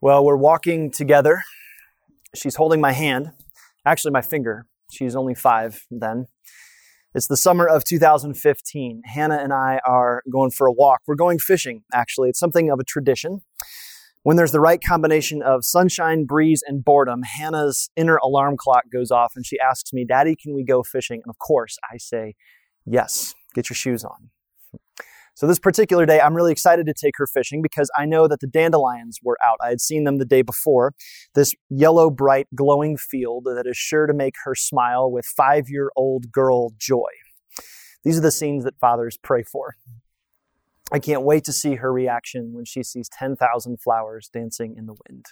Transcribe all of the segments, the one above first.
Well, we're walking together. She's holding my hand, actually, my finger. She's only five then. It's the summer of 2015. Hannah and I are going for a walk. We're going fishing, actually. It's something of a tradition. When there's the right combination of sunshine, breeze, and boredom, Hannah's inner alarm clock goes off and she asks me, Daddy, can we go fishing? And of course, I say, Yes, get your shoes on. So this particular day, I'm really excited to take her fishing because I know that the dandelions were out. I had seen them the day before. This yellow, bright, glowing field that is sure to make her smile with five year old girl joy. These are the scenes that fathers pray for. I can't wait to see her reaction when she sees 10,000 flowers dancing in the wind.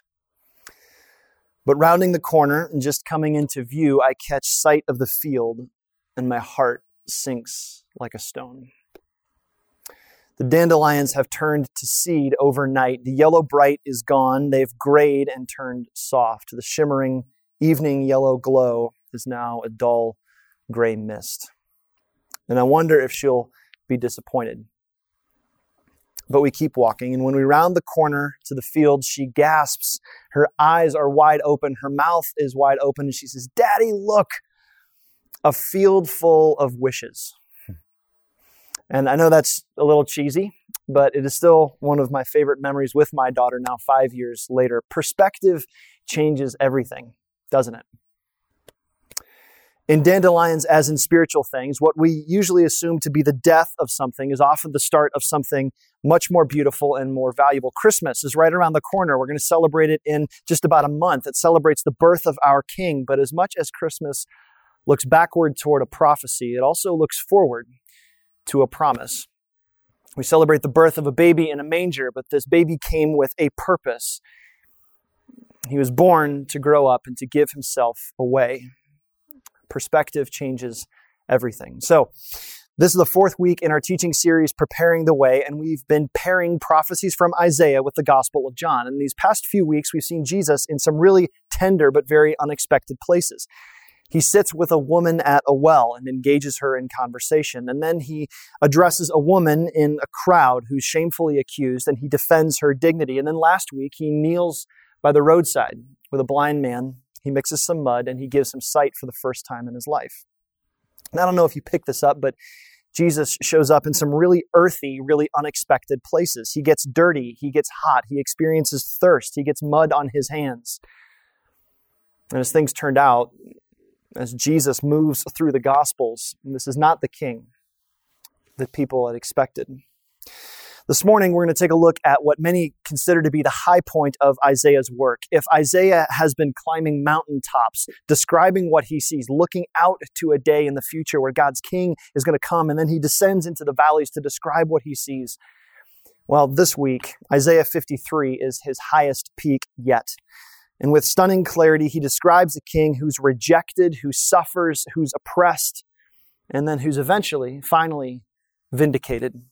But rounding the corner and just coming into view, I catch sight of the field and my heart sinks like a stone. The dandelions have turned to seed overnight. The yellow bright is gone. They've grayed and turned soft. The shimmering evening yellow glow is now a dull gray mist. And I wonder if she'll be disappointed. But we keep walking, and when we round the corner to the field, she gasps. Her eyes are wide open, her mouth is wide open, and she says, Daddy, look, a field full of wishes. And I know that's a little cheesy, but it is still one of my favorite memories with my daughter now, five years later. Perspective changes everything, doesn't it? In dandelions, as in spiritual things, what we usually assume to be the death of something is often the start of something much more beautiful and more valuable. Christmas is right around the corner. We're going to celebrate it in just about a month. It celebrates the birth of our King. But as much as Christmas looks backward toward a prophecy, it also looks forward to a promise. We celebrate the birth of a baby in a manger, but this baby came with a purpose. He was born to grow up and to give himself away. Perspective changes everything. So, this is the fourth week in our teaching series, Preparing the Way, and we've been pairing prophecies from Isaiah with the Gospel of John. In these past few weeks, we've seen Jesus in some really tender but very unexpected places. He sits with a woman at a well and engages her in conversation. And then he addresses a woman in a crowd who's shamefully accused and he defends her dignity. And then last week, he kneels by the roadside with a blind man. He mixes some mud and he gives him sight for the first time in his life. And I don't know if you picked this up, but Jesus shows up in some really earthy, really unexpected places. He gets dirty, he gets hot, he experiences thirst, he gets mud on his hands. And as things turned out, as Jesus moves through the Gospels. This is not the king that people had expected. This morning, we're going to take a look at what many consider to be the high point of Isaiah's work. If Isaiah has been climbing mountaintops, describing what he sees, looking out to a day in the future where God's king is going to come, and then he descends into the valleys to describe what he sees. Well, this week, Isaiah 53 is his highest peak yet. And with stunning clarity, he describes a king who's rejected, who suffers, who's oppressed, and then who's eventually, finally, vindicated.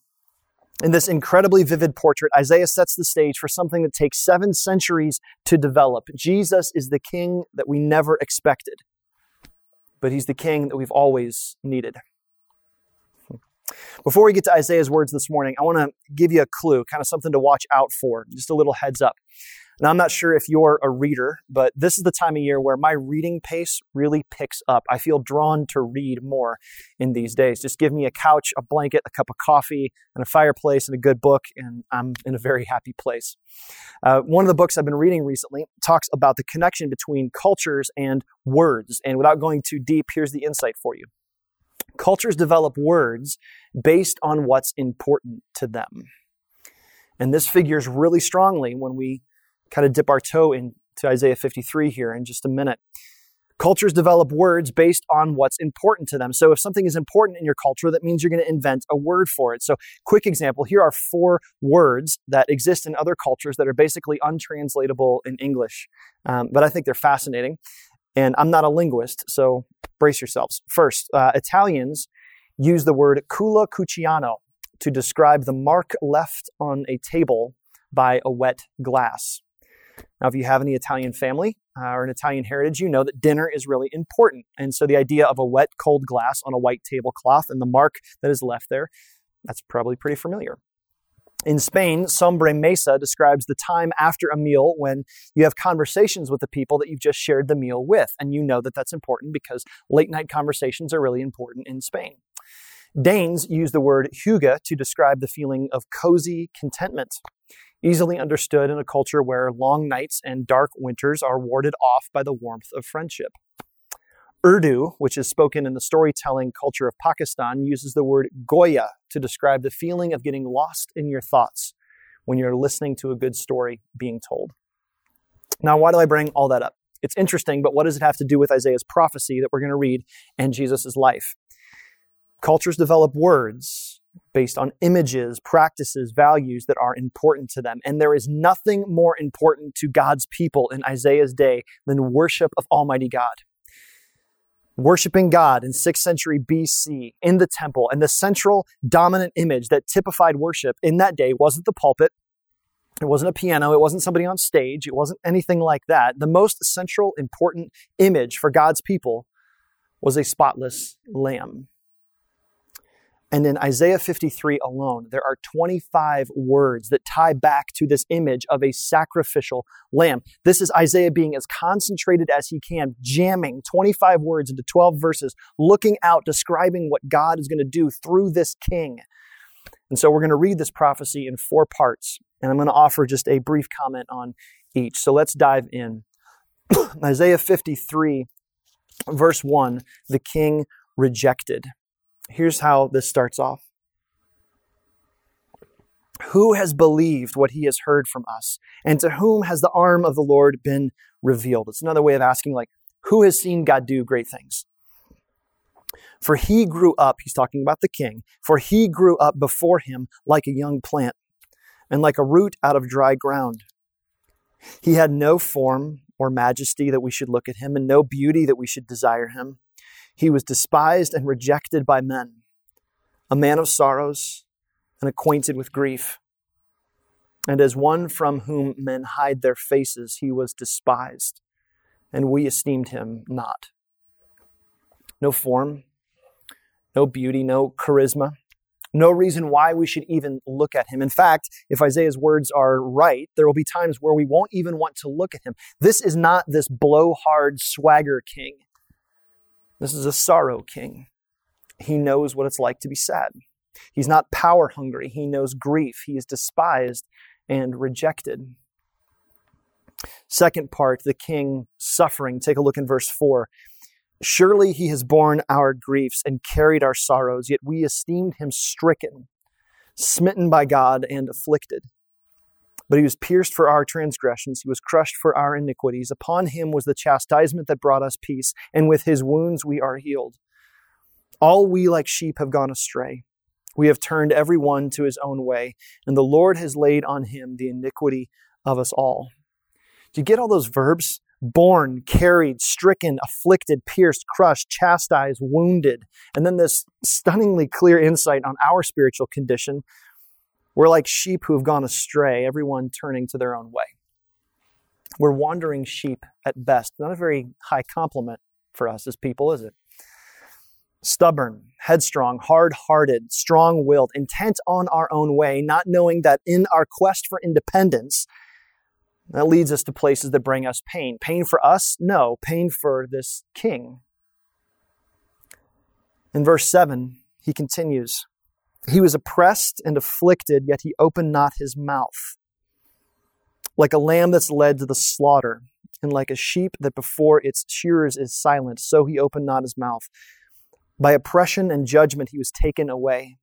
In this incredibly vivid portrait, Isaiah sets the stage for something that takes seven centuries to develop. Jesus is the king that we never expected, but he's the king that we've always needed. Before we get to Isaiah's words this morning, I want to give you a clue, kind of something to watch out for, just a little heads up. Now, I'm not sure if you're a reader, but this is the time of year where my reading pace really picks up. I feel drawn to read more in these days. Just give me a couch, a blanket, a cup of coffee, and a fireplace and a good book, and I'm in a very happy place. Uh, one of the books I've been reading recently talks about the connection between cultures and words. And without going too deep, here's the insight for you. Cultures develop words based on what's important to them. And this figures really strongly when we kind of dip our toe into Isaiah 53 here in just a minute. Cultures develop words based on what's important to them. So if something is important in your culture, that means you're going to invent a word for it. So quick example, here are four words that exist in other cultures that are basically untranslatable in English. Um, but I think they're fascinating. And I'm not a linguist, so brace yourselves. First, uh, Italians use the word culo cucchiano to describe the mark left on a table by a wet glass. Now, if you have any Italian family uh, or an Italian heritage, you know that dinner is really important. And so the idea of a wet, cold glass on a white tablecloth and the mark that is left there, that's probably pretty familiar. In Spain, sobremesa describes the time after a meal when you have conversations with the people that you've just shared the meal with. And you know that that's important because late night conversations are really important in Spain. Danes use the word hygge to describe the feeling of cozy contentment easily understood in a culture where long nights and dark winters are warded off by the warmth of friendship. Urdu, which is spoken in the storytelling culture of Pakistan, uses the word goya to describe the feeling of getting lost in your thoughts when you're listening to a good story being told. Now, why do I bring all that up? It's interesting, but what does it have to do with Isaiah's prophecy that we're going to read and Jesus' life? Cultures develop words based on images, practices, values that are important to them. And there is nothing more important to God's people in Isaiah's day than worship of Almighty God. Worshiping God in 6th century BC in the temple, and the central dominant image that typified worship in that day wasn't the pulpit, it wasn't a piano, it wasn't somebody on stage, it wasn't anything like that. The most central, important image for God's people was a spotless lamb. And in Isaiah 53 alone, there are 25 words that tie back to this image of a sacrificial lamb. This is Isaiah being as concentrated as he can, jamming 25 words into 12 verses, looking out, describing what God is going to do through this king. And so we're going to read this prophecy in four parts, and I'm going to offer just a brief comment on each. So let's dive in. Isaiah 53, verse 1 the king rejected. Here's how this starts off Who has believed what he has heard from us? And to whom has the arm of the Lord been revealed? It's another way of asking, like, who has seen God do great things? For he grew up, he's talking about the king, for he grew up before him like a young plant and like a root out of dry ground. He had no form or majesty that we should look at him, and no beauty that we should desire him. He was despised and rejected by men, a man of sorrows and acquainted with grief. And as one from whom men hide their faces, he was despised, and we esteemed him not. No form, no beauty, no charisma, no reason why we should even look at him. In fact, if Isaiah's words are right, there will be times where we won't even want to look at him. This is not this blowhard swagger king. This is a sorrow king. He knows what it's like to be sad. He's not power hungry. He knows grief. He is despised and rejected. Second part, the king suffering. Take a look in verse 4. Surely he has borne our griefs and carried our sorrows, yet we esteemed him stricken, smitten by God, and afflicted. But he was pierced for our transgressions, he was crushed for our iniquities. Upon him was the chastisement that brought us peace, and with his wounds we are healed. All we like sheep have gone astray. We have turned every one to his own way, and the Lord has laid on him the iniquity of us all. Do you get all those verbs? Borne, carried, stricken, afflicted, pierced, crushed, chastised, wounded. And then this stunningly clear insight on our spiritual condition we're like sheep who have gone astray, everyone turning to their own way. We're wandering sheep at best. Not a very high compliment for us as people, is it? Stubborn, headstrong, hard hearted, strong willed, intent on our own way, not knowing that in our quest for independence, that leads us to places that bring us pain. Pain for us? No, pain for this king. In verse 7, he continues he was oppressed and afflicted, yet he opened not his mouth. Like a lamb that's led to the slaughter, and like a sheep that before its shearers is silent, so he opened not his mouth. By oppression and judgment he was taken away.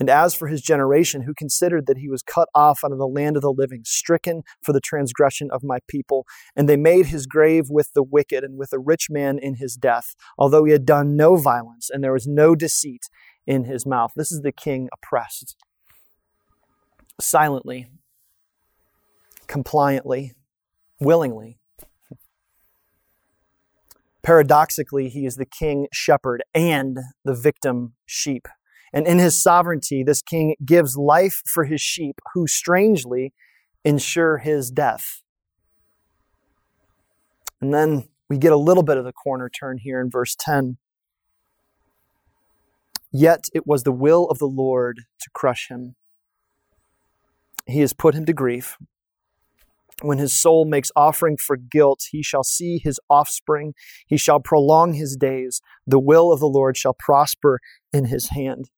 And as for his generation, who considered that he was cut off out of the land of the living, stricken for the transgression of my people, and they made his grave with the wicked and with a rich man in his death, although he had done no violence and there was no deceit in his mouth. This is the king oppressed. Silently, compliantly, willingly. Paradoxically, he is the king shepherd and the victim sheep. And in his sovereignty, this king gives life for his sheep who strangely ensure his death. And then we get a little bit of the corner turn here in verse 10. Yet it was the will of the Lord to crush him. He has put him to grief. When his soul makes offering for guilt, he shall see his offspring. He shall prolong his days. The will of the Lord shall prosper in his hand.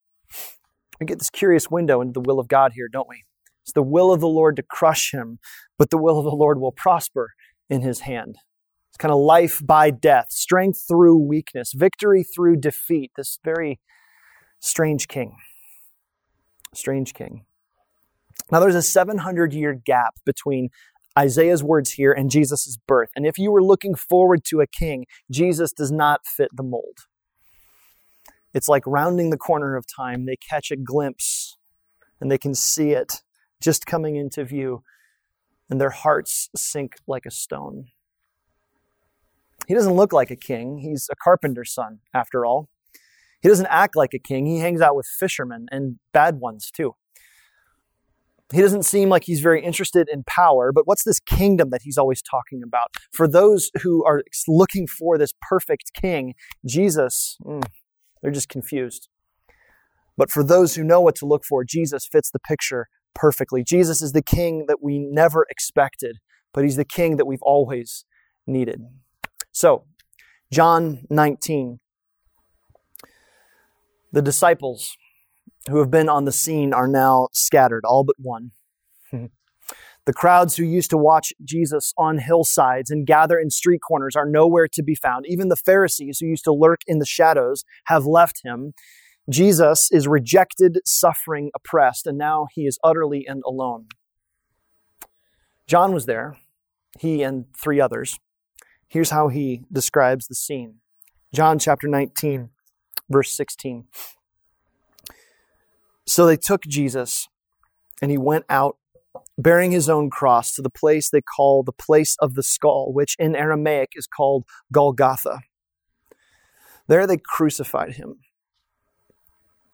We get this curious window into the will of God here, don't we? It's the will of the Lord to crush him, but the will of the Lord will prosper in his hand. It's kind of life by death, strength through weakness, victory through defeat. This very strange king. Strange king. Now, there's a 700 year gap between Isaiah's words here and Jesus' birth. And if you were looking forward to a king, Jesus does not fit the mold. It's like rounding the corner of time. They catch a glimpse and they can see it just coming into view, and their hearts sink like a stone. He doesn't look like a king. He's a carpenter's son, after all. He doesn't act like a king. He hangs out with fishermen and bad ones, too. He doesn't seem like he's very interested in power, but what's this kingdom that he's always talking about? For those who are looking for this perfect king, Jesus, mm, they're just confused. But for those who know what to look for, Jesus fits the picture perfectly. Jesus is the king that we never expected, but he's the king that we've always needed. So, John 19. The disciples who have been on the scene are now scattered, all but one. Hmm. The crowds who used to watch Jesus on hillsides and gather in street corners are nowhere to be found. Even the Pharisees who used to lurk in the shadows have left him. Jesus is rejected, suffering, oppressed, and now he is utterly and alone. John was there, he and three others. Here's how he describes the scene John chapter 19, verse 16. So they took Jesus, and he went out bearing his own cross to the place they call the place of the skull, which in Aramaic is called Golgotha. There they crucified him.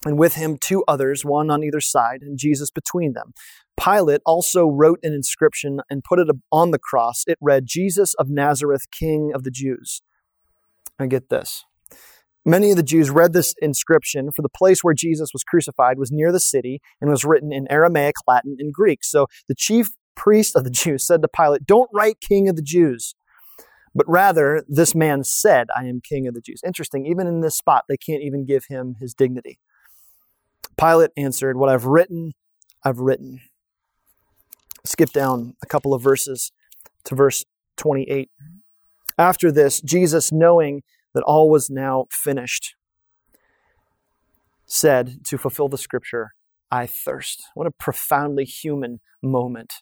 And with him, two others, one on either side, and Jesus between them. Pilate also wrote an inscription and put it on the cross. It read, Jesus of Nazareth, King of the Jews. I get this. Many of the Jews read this inscription, for the place where Jesus was crucified was near the city and was written in Aramaic, Latin, and Greek. So the chief priest of the Jews said to Pilate, Don't write King of the Jews, but rather, this man said, I am King of the Jews. Interesting, even in this spot, they can't even give him his dignity. Pilate answered, What I've written, I've written. Skip down a couple of verses to verse 28. After this, Jesus, knowing that all was now finished, said to fulfill the scripture, I thirst. What a profoundly human moment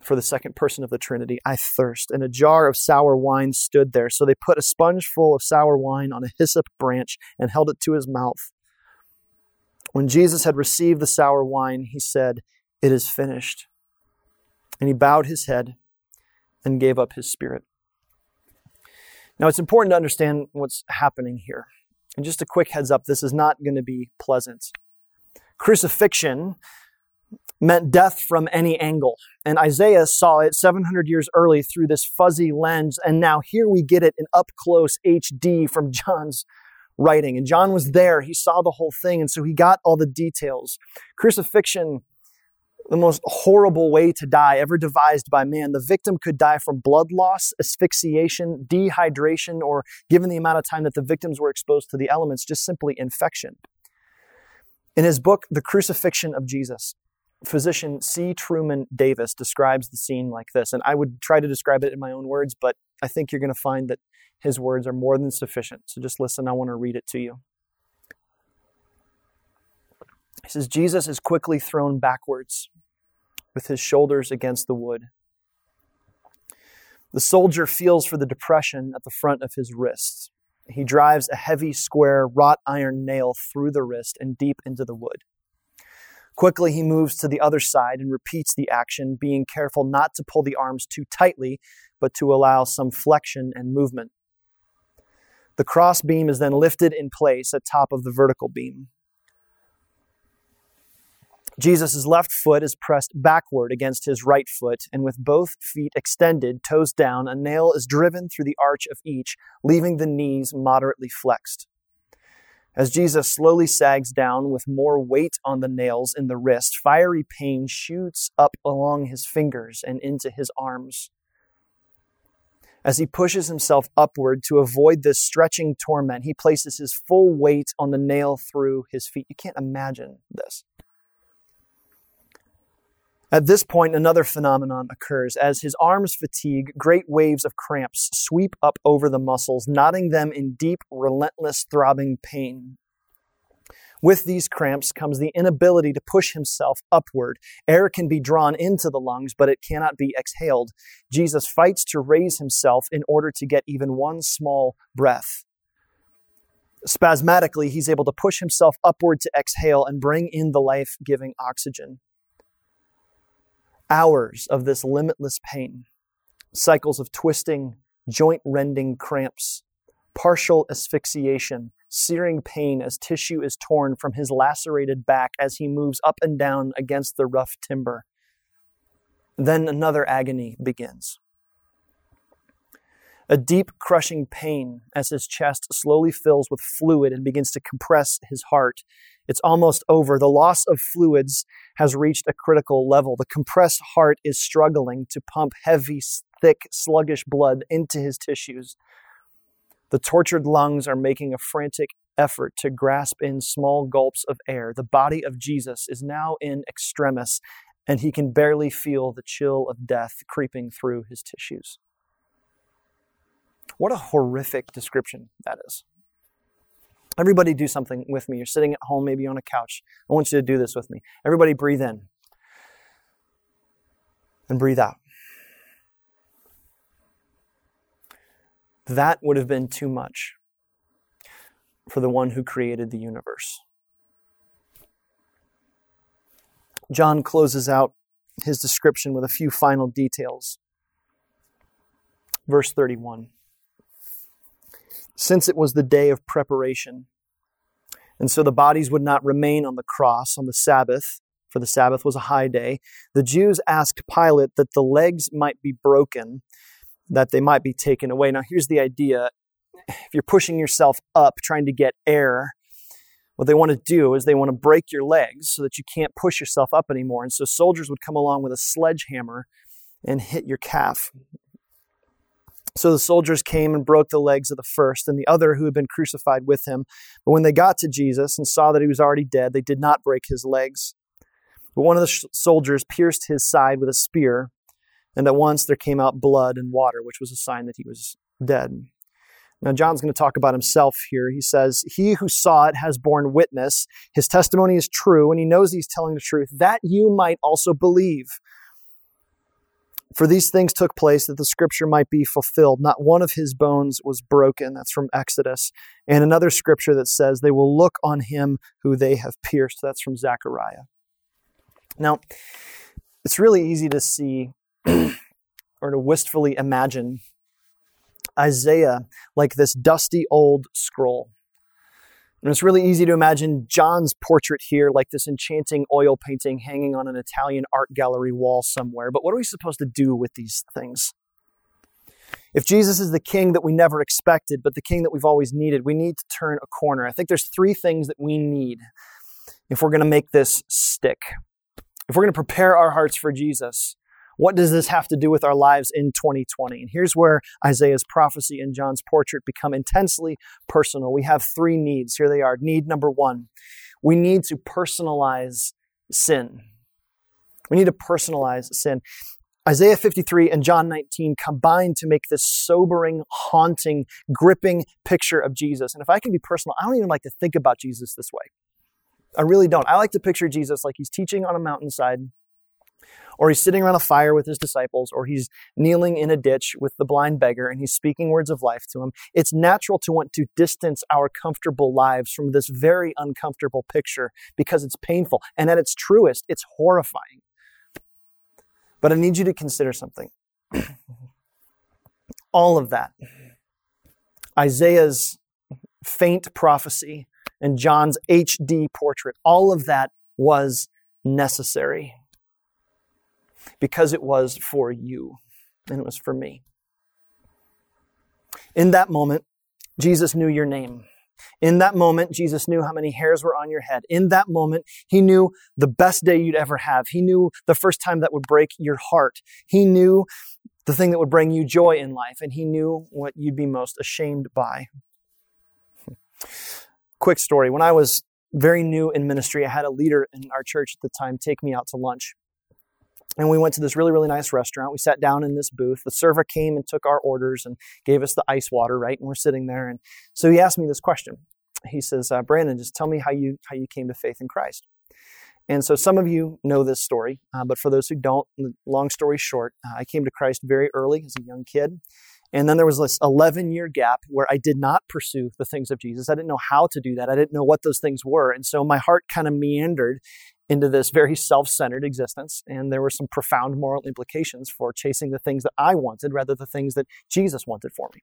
for the second person of the Trinity. I thirst. And a jar of sour wine stood there. So they put a sponge full of sour wine on a hyssop branch and held it to his mouth. When Jesus had received the sour wine, he said, It is finished. And he bowed his head and gave up his spirit. Now, it's important to understand what's happening here. And just a quick heads up this is not going to be pleasant. Crucifixion meant death from any angle. And Isaiah saw it 700 years early through this fuzzy lens. And now here we get it in up close HD from John's writing. And John was there. He saw the whole thing. And so he got all the details. Crucifixion the most horrible way to die ever devised by man. The victim could die from blood loss, asphyxiation, dehydration, or given the amount of time that the victims were exposed to the elements, just simply infection. In his book, The Crucifixion of Jesus, physician C. Truman Davis describes the scene like this. And I would try to describe it in my own words, but I think you're going to find that his words are more than sufficient. So just listen, I want to read it to you. He says, Jesus is quickly thrown backwards with his shoulders against the wood. The soldier feels for the depression at the front of his wrists. He drives a heavy, square, wrought iron nail through the wrist and deep into the wood. Quickly, he moves to the other side and repeats the action, being careful not to pull the arms too tightly, but to allow some flexion and movement. The cross beam is then lifted in place at top of the vertical beam. Jesus' left foot is pressed backward against his right foot, and with both feet extended, toes down, a nail is driven through the arch of each, leaving the knees moderately flexed. As Jesus slowly sags down with more weight on the nails in the wrist, fiery pain shoots up along his fingers and into his arms. As he pushes himself upward to avoid this stretching torment, he places his full weight on the nail through his feet. You can't imagine this. At this point, another phenomenon occurs. As his arms fatigue, great waves of cramps sweep up over the muscles, knotting them in deep, relentless, throbbing pain. With these cramps comes the inability to push himself upward. Air can be drawn into the lungs, but it cannot be exhaled. Jesus fights to raise himself in order to get even one small breath. Spasmodically, he's able to push himself upward to exhale and bring in the life giving oxygen hours of this limitless pain, cycles of twisting, joint rending cramps, partial asphyxiation, searing pain as tissue is torn from his lacerated back as he moves up and down against the rough timber. Then another agony begins. A deep, crushing pain as his chest slowly fills with fluid and begins to compress his heart it's almost over. The loss of fluids has reached a critical level. The compressed heart is struggling to pump heavy, thick, sluggish blood into his tissues. The tortured lungs are making a frantic effort to grasp in small gulps of air. The body of Jesus is now in extremis, and he can barely feel the chill of death creeping through his tissues. What a horrific description that is. Everybody do something with me. You're sitting at home, maybe on a couch. I want you to do this with me. Everybody breathe in and breathe out. That would have been too much for the one who created the universe. John closes out his description with a few final details. Verse 31 since it was the day of preparation. And so the bodies would not remain on the cross on the Sabbath, for the Sabbath was a high day. The Jews asked Pilate that the legs might be broken, that they might be taken away. Now, here's the idea if you're pushing yourself up trying to get air, what they want to do is they want to break your legs so that you can't push yourself up anymore. And so soldiers would come along with a sledgehammer and hit your calf. So the soldiers came and broke the legs of the first and the other who had been crucified with him. But when they got to Jesus and saw that he was already dead, they did not break his legs. But one of the sh- soldiers pierced his side with a spear, and at once there came out blood and water, which was a sign that he was dead. Now, John's going to talk about himself here. He says, He who saw it has borne witness. His testimony is true, and he knows he's telling the truth, that you might also believe. For these things took place that the scripture might be fulfilled. Not one of his bones was broken. That's from Exodus. And another scripture that says, They will look on him who they have pierced. That's from Zechariah. Now, it's really easy to see or to wistfully imagine Isaiah like this dusty old scroll. And it's really easy to imagine John's portrait here like this enchanting oil painting hanging on an Italian art gallery wall somewhere. But what are we supposed to do with these things? If Jesus is the king that we never expected, but the king that we've always needed, we need to turn a corner. I think there's three things that we need if we're going to make this stick. If we're going to prepare our hearts for Jesus, what does this have to do with our lives in 2020? And here's where Isaiah's prophecy and John's portrait become intensely personal. We have three needs. Here they are. Need number one we need to personalize sin. We need to personalize sin. Isaiah 53 and John 19 combine to make this sobering, haunting, gripping picture of Jesus. And if I can be personal, I don't even like to think about Jesus this way. I really don't. I like to picture Jesus like he's teaching on a mountainside, or he's sitting around a fire with his disciples, or he's kneeling in a ditch with the blind beggar and he's speaking words of life to him. It's natural to want to distance our comfortable lives from this very uncomfortable picture because it's painful. And at its truest, it's horrifying. But I need you to consider something. All of that, Isaiah's faint prophecy and John's HD portrait, all of that was necessary because it was for you and it was for me. In that moment, Jesus knew your name. In that moment, Jesus knew how many hairs were on your head. In that moment, he knew the best day you'd ever have. He knew the first time that would break your heart. He knew the thing that would bring you joy in life, and he knew what you'd be most ashamed by. Quick story. When I was very new in ministry, I had a leader in our church at the time take me out to lunch. And we went to this really, really nice restaurant. We sat down in this booth. The server came and took our orders and gave us the ice water, right? And we're sitting there. And so he asked me this question. He says, uh, Brandon, just tell me how you, how you came to faith in Christ. And so some of you know this story, uh, but for those who don't, long story short, uh, I came to Christ very early as a young kid. And then there was this 11 year gap where I did not pursue the things of Jesus. I didn't know how to do that. I didn't know what those things were. And so my heart kind of meandered into this very self centered existence. And there were some profound moral implications for chasing the things that I wanted rather than the things that Jesus wanted for me.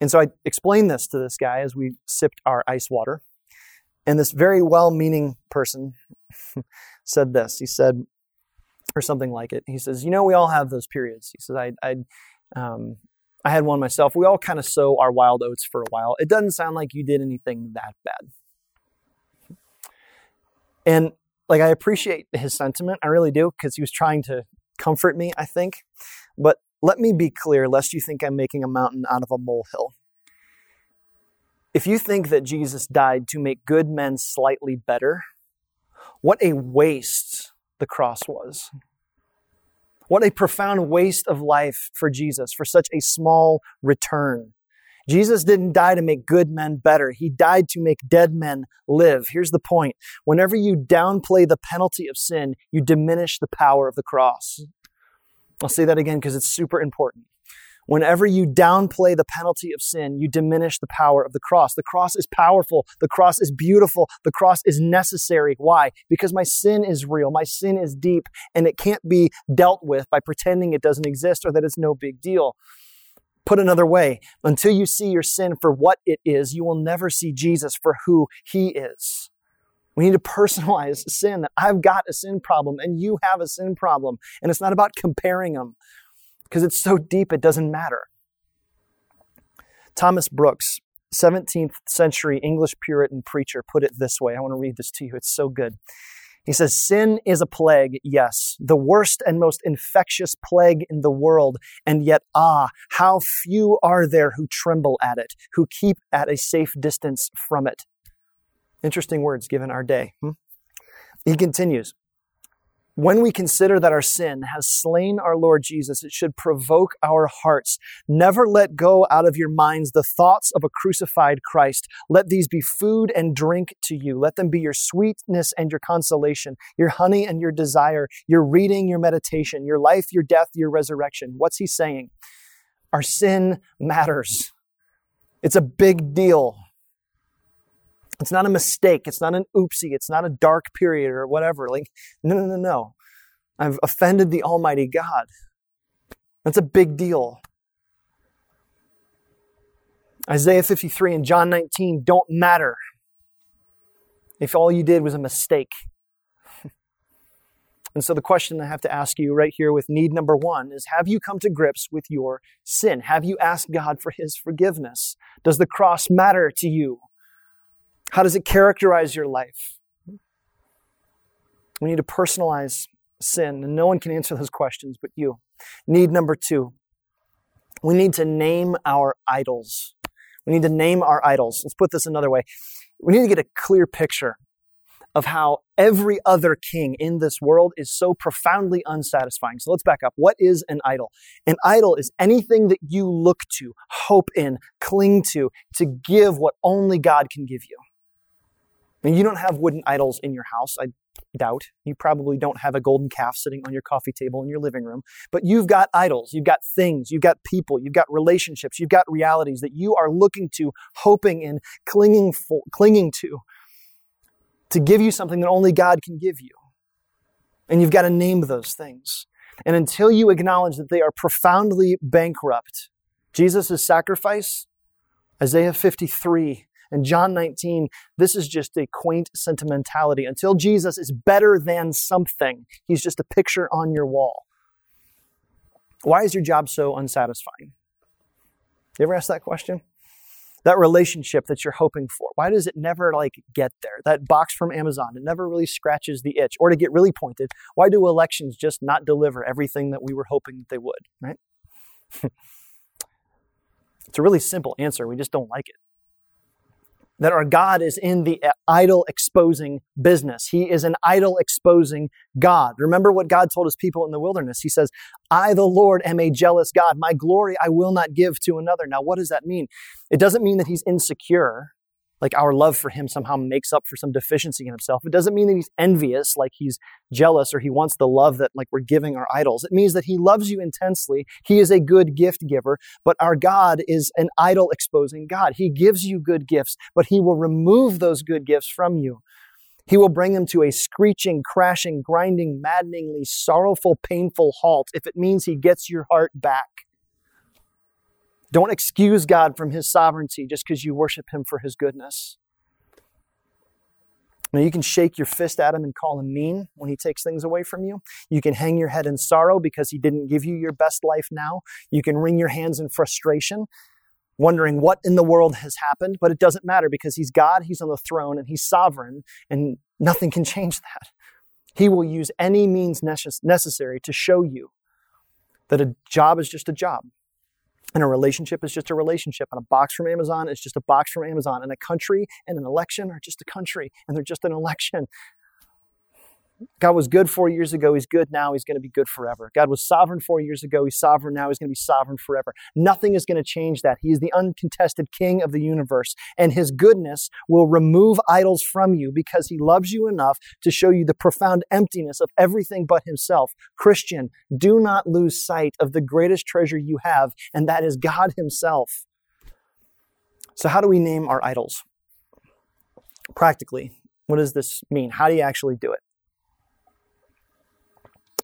And so I explained this to this guy as we sipped our ice water. And this very well meaning person said this. He said, or something like it. He says, You know, we all have those periods. He says, I, I, um, I had one myself. We all kind of sow our wild oats for a while. It doesn't sound like you did anything that bad. And like, I appreciate his sentiment. I really do, because he was trying to comfort me, I think. But let me be clear, lest you think I'm making a mountain out of a molehill. If you think that Jesus died to make good men slightly better, what a waste the cross was. What a profound waste of life for Jesus for such a small return. Jesus didn't die to make good men better. He died to make dead men live. Here's the point. Whenever you downplay the penalty of sin, you diminish the power of the cross. I'll say that again because it's super important. Whenever you downplay the penalty of sin, you diminish the power of the cross. The cross is powerful. The cross is beautiful. The cross is necessary. Why? Because my sin is real. My sin is deep and it can't be dealt with by pretending it doesn't exist or that it's no big deal. Put another way, until you see your sin for what it is, you will never see Jesus for who he is. We need to personalize sin that I've got a sin problem and you have a sin problem. And it's not about comparing them because it's so deep it doesn't matter. Thomas Brooks, 17th century English Puritan preacher, put it this way. I want to read this to you. It's so good. He says, Sin is a plague, yes, the worst and most infectious plague in the world. And yet, ah, how few are there who tremble at it, who keep at a safe distance from it. Interesting words given our day. Hmm? He continues, when we consider that our sin has slain our Lord Jesus, it should provoke our hearts. Never let go out of your minds the thoughts of a crucified Christ. Let these be food and drink to you. Let them be your sweetness and your consolation, your honey and your desire, your reading, your meditation, your life, your death, your resurrection. What's he saying? Our sin matters. It's a big deal. It's not a mistake. It's not an oopsie. It's not a dark period or whatever. Like, no, no, no, no. I've offended the Almighty God. That's a big deal. Isaiah 53 and John 19 don't matter if all you did was a mistake. And so the question I have to ask you right here with need number one is Have you come to grips with your sin? Have you asked God for His forgiveness? Does the cross matter to you? How does it characterize your life? We need to personalize sin, and no one can answer those questions but you. Need number two we need to name our idols. We need to name our idols. Let's put this another way. We need to get a clear picture of how every other king in this world is so profoundly unsatisfying. So let's back up. What is an idol? An idol is anything that you look to, hope in, cling to, to give what only God can give you. And you don't have wooden idols in your house, I doubt. You probably don't have a golden calf sitting on your coffee table in your living room, but you've got idols, you've got things, you've got people, you've got relationships, you've got realities that you are looking to, hoping and clinging for, clinging to to give you something that only God can give you. And you've got to name those things. And until you acknowledge that they are profoundly bankrupt, Jesus' sacrifice, Isaiah 53, and John 19, this is just a quaint sentimentality. Until Jesus is better than something, he's just a picture on your wall. Why is your job so unsatisfying? You ever ask that question? That relationship that you're hoping for, why does it never like get there? That box from Amazon, it never really scratches the itch. Or to get really pointed, why do elections just not deliver everything that we were hoping that they would, right? it's a really simple answer. We just don't like it that our God is in the uh, idol exposing business. He is an idol exposing God. Remember what God told his people in the wilderness. He says, I, the Lord, am a jealous God. My glory I will not give to another. Now, what does that mean? It doesn't mean that he's insecure like our love for him somehow makes up for some deficiency in himself. It doesn't mean that he's envious, like he's jealous or he wants the love that like we're giving our idols. It means that he loves you intensely. He is a good gift giver, but our God is an idol exposing God. He gives you good gifts, but he will remove those good gifts from you. He will bring them to a screeching, crashing, grinding, maddeningly sorrowful, painful halt if it means he gets your heart back. Don't excuse God from his sovereignty just because you worship him for his goodness. Now, you can shake your fist at him and call him mean when he takes things away from you. You can hang your head in sorrow because he didn't give you your best life now. You can wring your hands in frustration, wondering what in the world has happened, but it doesn't matter because he's God, he's on the throne, and he's sovereign, and nothing can change that. He will use any means necessary to show you that a job is just a job and a relationship is just a relationship. And a box from Amazon is just a box from Amazon. And a country and an election are just a country and they're just an election. God was good four years ago. He's good now. He's going to be good forever. God was sovereign four years ago. He's sovereign now. He's going to be sovereign forever. Nothing is going to change that. He is the uncontested king of the universe. And his goodness will remove idols from you because he loves you enough to show you the profound emptiness of everything but himself. Christian, do not lose sight of the greatest treasure you have, and that is God himself. So, how do we name our idols? Practically, what does this mean? How do you actually do it?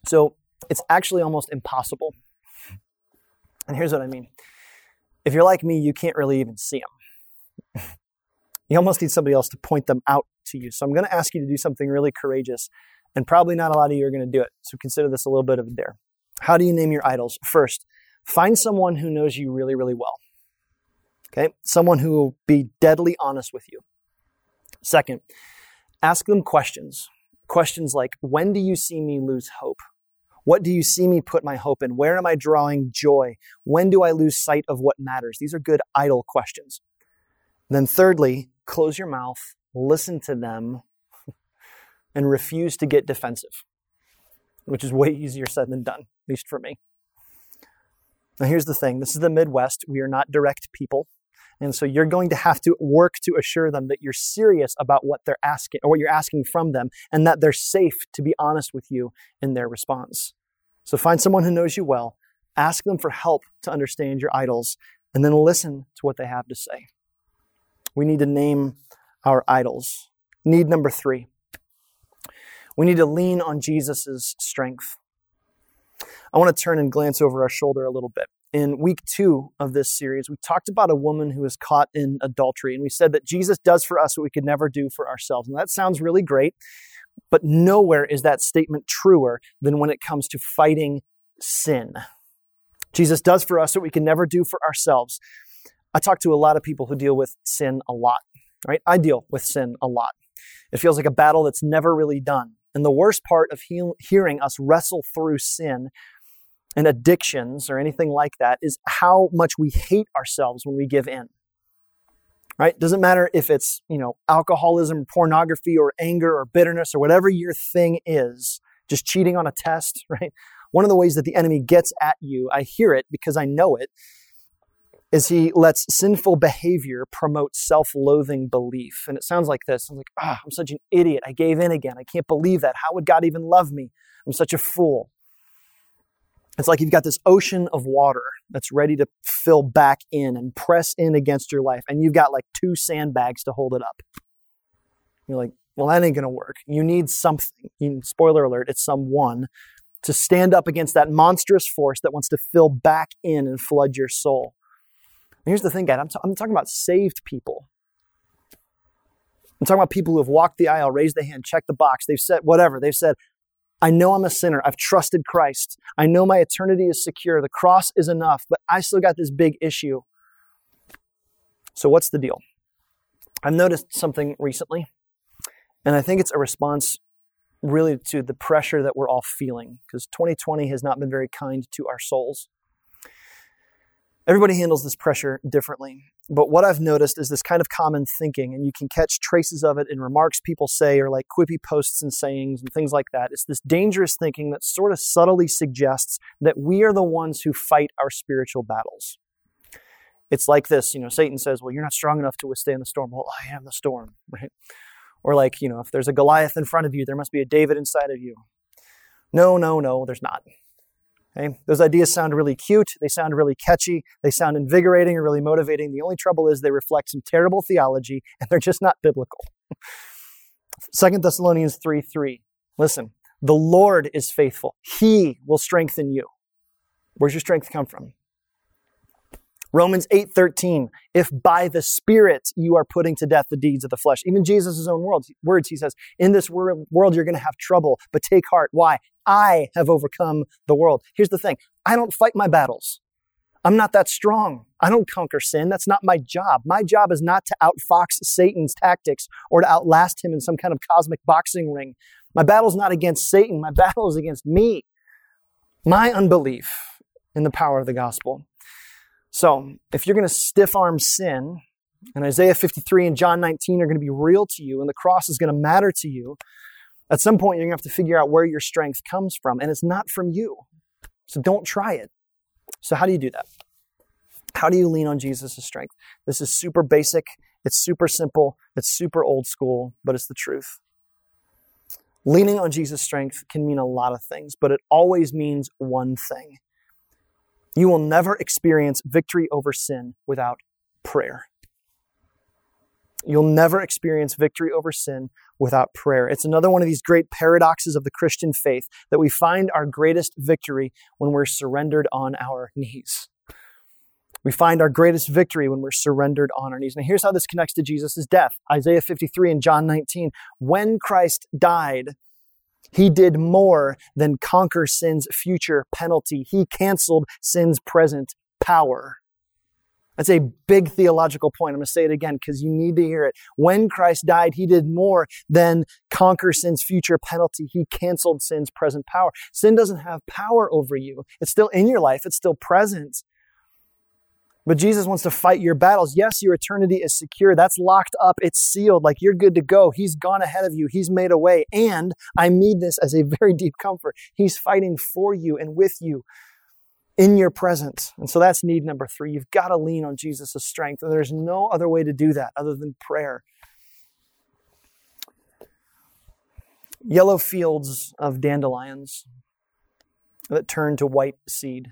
So it's actually almost impossible. And here's what I mean. If you're like me, you can't really even see them. you almost need somebody else to point them out to you. So I'm going to ask you to do something really courageous, and probably not a lot of you are going to do it. So consider this a little bit of a dare. How do you name your idols? First, find someone who knows you really, really well. Okay? Someone who will be deadly honest with you. Second, ask them questions. Questions like, when do you see me lose hope? What do you see me put my hope in? Where am I drawing joy? When do I lose sight of what matters? These are good idol questions. then, thirdly, close your mouth, listen to them, and refuse to get defensive, which is way easier said than done, at least for me. Now, here's the thing this is the Midwest. We are not direct people. And so you're going to have to work to assure them that you're serious about what they're asking or what you're asking from them and that they're safe to be honest with you in their response. So find someone who knows you well, ask them for help to understand your idols, and then listen to what they have to say. We need to name our idols. Need number three. We need to lean on Jesus' strength. I want to turn and glance over our shoulder a little bit in week two of this series, we talked about a woman who was caught in adultery. And we said that Jesus does for us what we could never do for ourselves. And that sounds really great, but nowhere is that statement truer than when it comes to fighting sin. Jesus does for us what we can never do for ourselves. I talk to a lot of people who deal with sin a lot, right? I deal with sin a lot. It feels like a battle that's never really done. And the worst part of he- hearing us wrestle through sin and addictions or anything like that is how much we hate ourselves when we give in. Right? Doesn't matter if it's, you know, alcoholism, pornography, or anger, or bitterness, or whatever your thing is, just cheating on a test, right? One of the ways that the enemy gets at you, I hear it because I know it, is he lets sinful behavior promote self-loathing belief. And it sounds like this. I'm like, ah, I'm such an idiot. I gave in again. I can't believe that. How would God even love me? I'm such a fool. It's like you've got this ocean of water that's ready to fill back in and press in against your life, and you've got like two sandbags to hold it up. You're like, well, that ain't to work. You need something. You, spoiler alert, it's someone to stand up against that monstrous force that wants to fill back in and flood your soul. And here's the thing, guys I'm, t- I'm talking about saved people. I'm talking about people who have walked the aisle, raised the hand, checked the box. They've said whatever. They've said, I know I'm a sinner. I've trusted Christ. I know my eternity is secure. The cross is enough, but I still got this big issue. So, what's the deal? I've noticed something recently, and I think it's a response really to the pressure that we're all feeling because 2020 has not been very kind to our souls. Everybody handles this pressure differently. But what I've noticed is this kind of common thinking, and you can catch traces of it in remarks people say or like quippy posts and sayings and things like that. It's this dangerous thinking that sort of subtly suggests that we are the ones who fight our spiritual battles. It's like this, you know, Satan says, Well, you're not strong enough to withstand the storm. Well, I am the storm, right? Or like, you know, if there's a Goliath in front of you, there must be a David inside of you. No, no, no, there's not. Okay? Those ideas sound really cute, they sound really catchy, they sound invigorating or really motivating. The only trouble is they reflect some terrible theology and they're just not biblical. 2 Thessalonians 3 3. Listen, the Lord is faithful. He will strengthen you. Where's your strength come from? Romans 8:13, if by the Spirit you are putting to death the deeds of the flesh. Even Jesus' own words, he says, in this world you're going to have trouble, but take heart. Why? I have overcome the world. Here's the thing. I don't fight my battles. I'm not that strong. I don't conquer sin. That's not my job. My job is not to outfox Satan's tactics or to outlast him in some kind of cosmic boxing ring. My battle's not against Satan. My battle is against me. My unbelief in the power of the gospel. So, if you're going to stiff arm sin, and Isaiah 53 and John 19 are going to be real to you, and the cross is going to matter to you, at some point you're going to have to figure out where your strength comes from, and it's not from you. So, don't try it. So, how do you do that? How do you lean on Jesus' strength? This is super basic, it's super simple, it's super old school, but it's the truth. Leaning on Jesus' strength can mean a lot of things, but it always means one thing you will never experience victory over sin without prayer. You'll never experience victory over sin without prayer. It's another one of these great paradoxes of the Christian faith that we find our greatest victory when we're surrendered on our knees. We find our greatest victory when we're surrendered on our knees. Now, here's how this connects to Jesus' death Isaiah 53 and John 19. When Christ died, he did more than conquer sin's future penalty. He canceled sin's present power. That's a big theological point. I'm going to say it again because you need to hear it. When Christ died, he did more than conquer sin's future penalty. He canceled sin's present power. Sin doesn't have power over you. It's still in your life. It's still present. But Jesus wants to fight your battles. Yes, your eternity is secure. That's locked up. It's sealed. Like you're good to go. He's gone ahead of you. He's made a way. And I mean this as a very deep comfort. He's fighting for you and with you in your presence. And so that's need number three. You've got to lean on Jesus' strength. And there's no other way to do that other than prayer. Yellow fields of dandelions that turn to white seed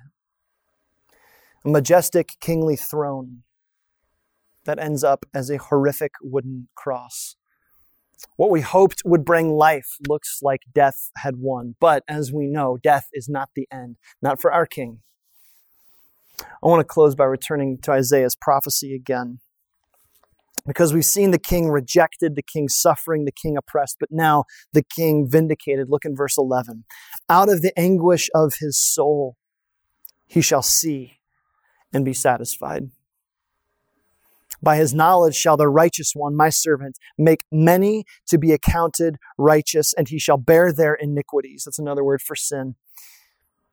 majestic kingly throne that ends up as a horrific wooden cross. What we hoped would bring life looks like death had won. But as we know, death is not the end, not for our king. I want to close by returning to Isaiah's prophecy again. Because we've seen the king rejected, the king suffering, the king oppressed, but now the king vindicated. Look in verse 11. Out of the anguish of his soul, he shall see and be satisfied. By his knowledge shall the righteous one, my servant, make many to be accounted righteous, and he shall bear their iniquities. That's another word for sin.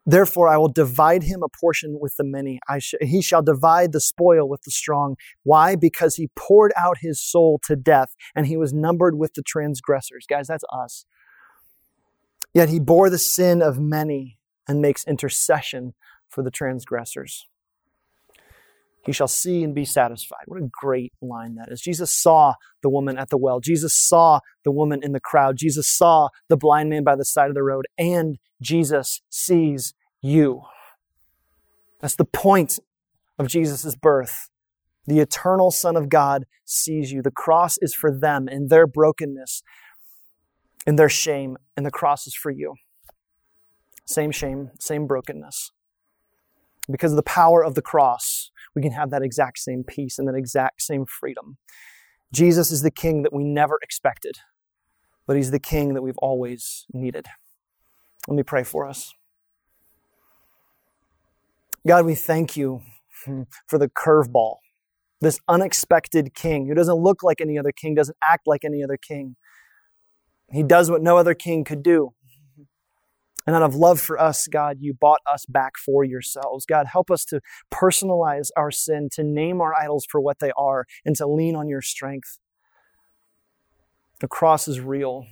Therefore, I will divide him a portion with the many. Sh- he shall divide the spoil with the strong. Why? Because he poured out his soul to death, and he was numbered with the transgressors. Guys, that's us. Yet he bore the sin of many and makes intercession for the transgressors. He shall see and be satisfied. What a great line that is. Jesus saw the woman at the well. Jesus saw the woman in the crowd. Jesus saw the blind man by the side of the road. And Jesus sees you. That's the point of Jesus' birth. The eternal Son of God sees you. The cross is for them in their brokenness, in their shame, and the cross is for you. Same shame, same brokenness. Because of the power of the cross, we can have that exact same peace and that exact same freedom. Jesus is the king that we never expected, but he's the king that we've always needed. Let me pray for us. God, we thank you for the curveball, this unexpected king who doesn't look like any other king, doesn't act like any other king. He does what no other king could do. And out of love for us, God, you bought us back for yourselves. God, help us to personalize our sin, to name our idols for what they are, and to lean on your strength. The cross is real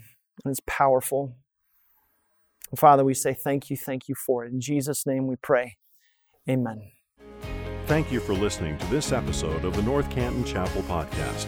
and it's powerful. And Father, we say thank you, thank you for it. In Jesus' name we pray. Amen. Thank you for listening to this episode of the North Canton Chapel Podcast.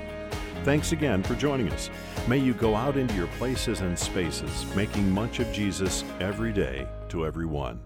Thanks again for joining us. May you go out into your places and spaces, making much of Jesus every day to everyone.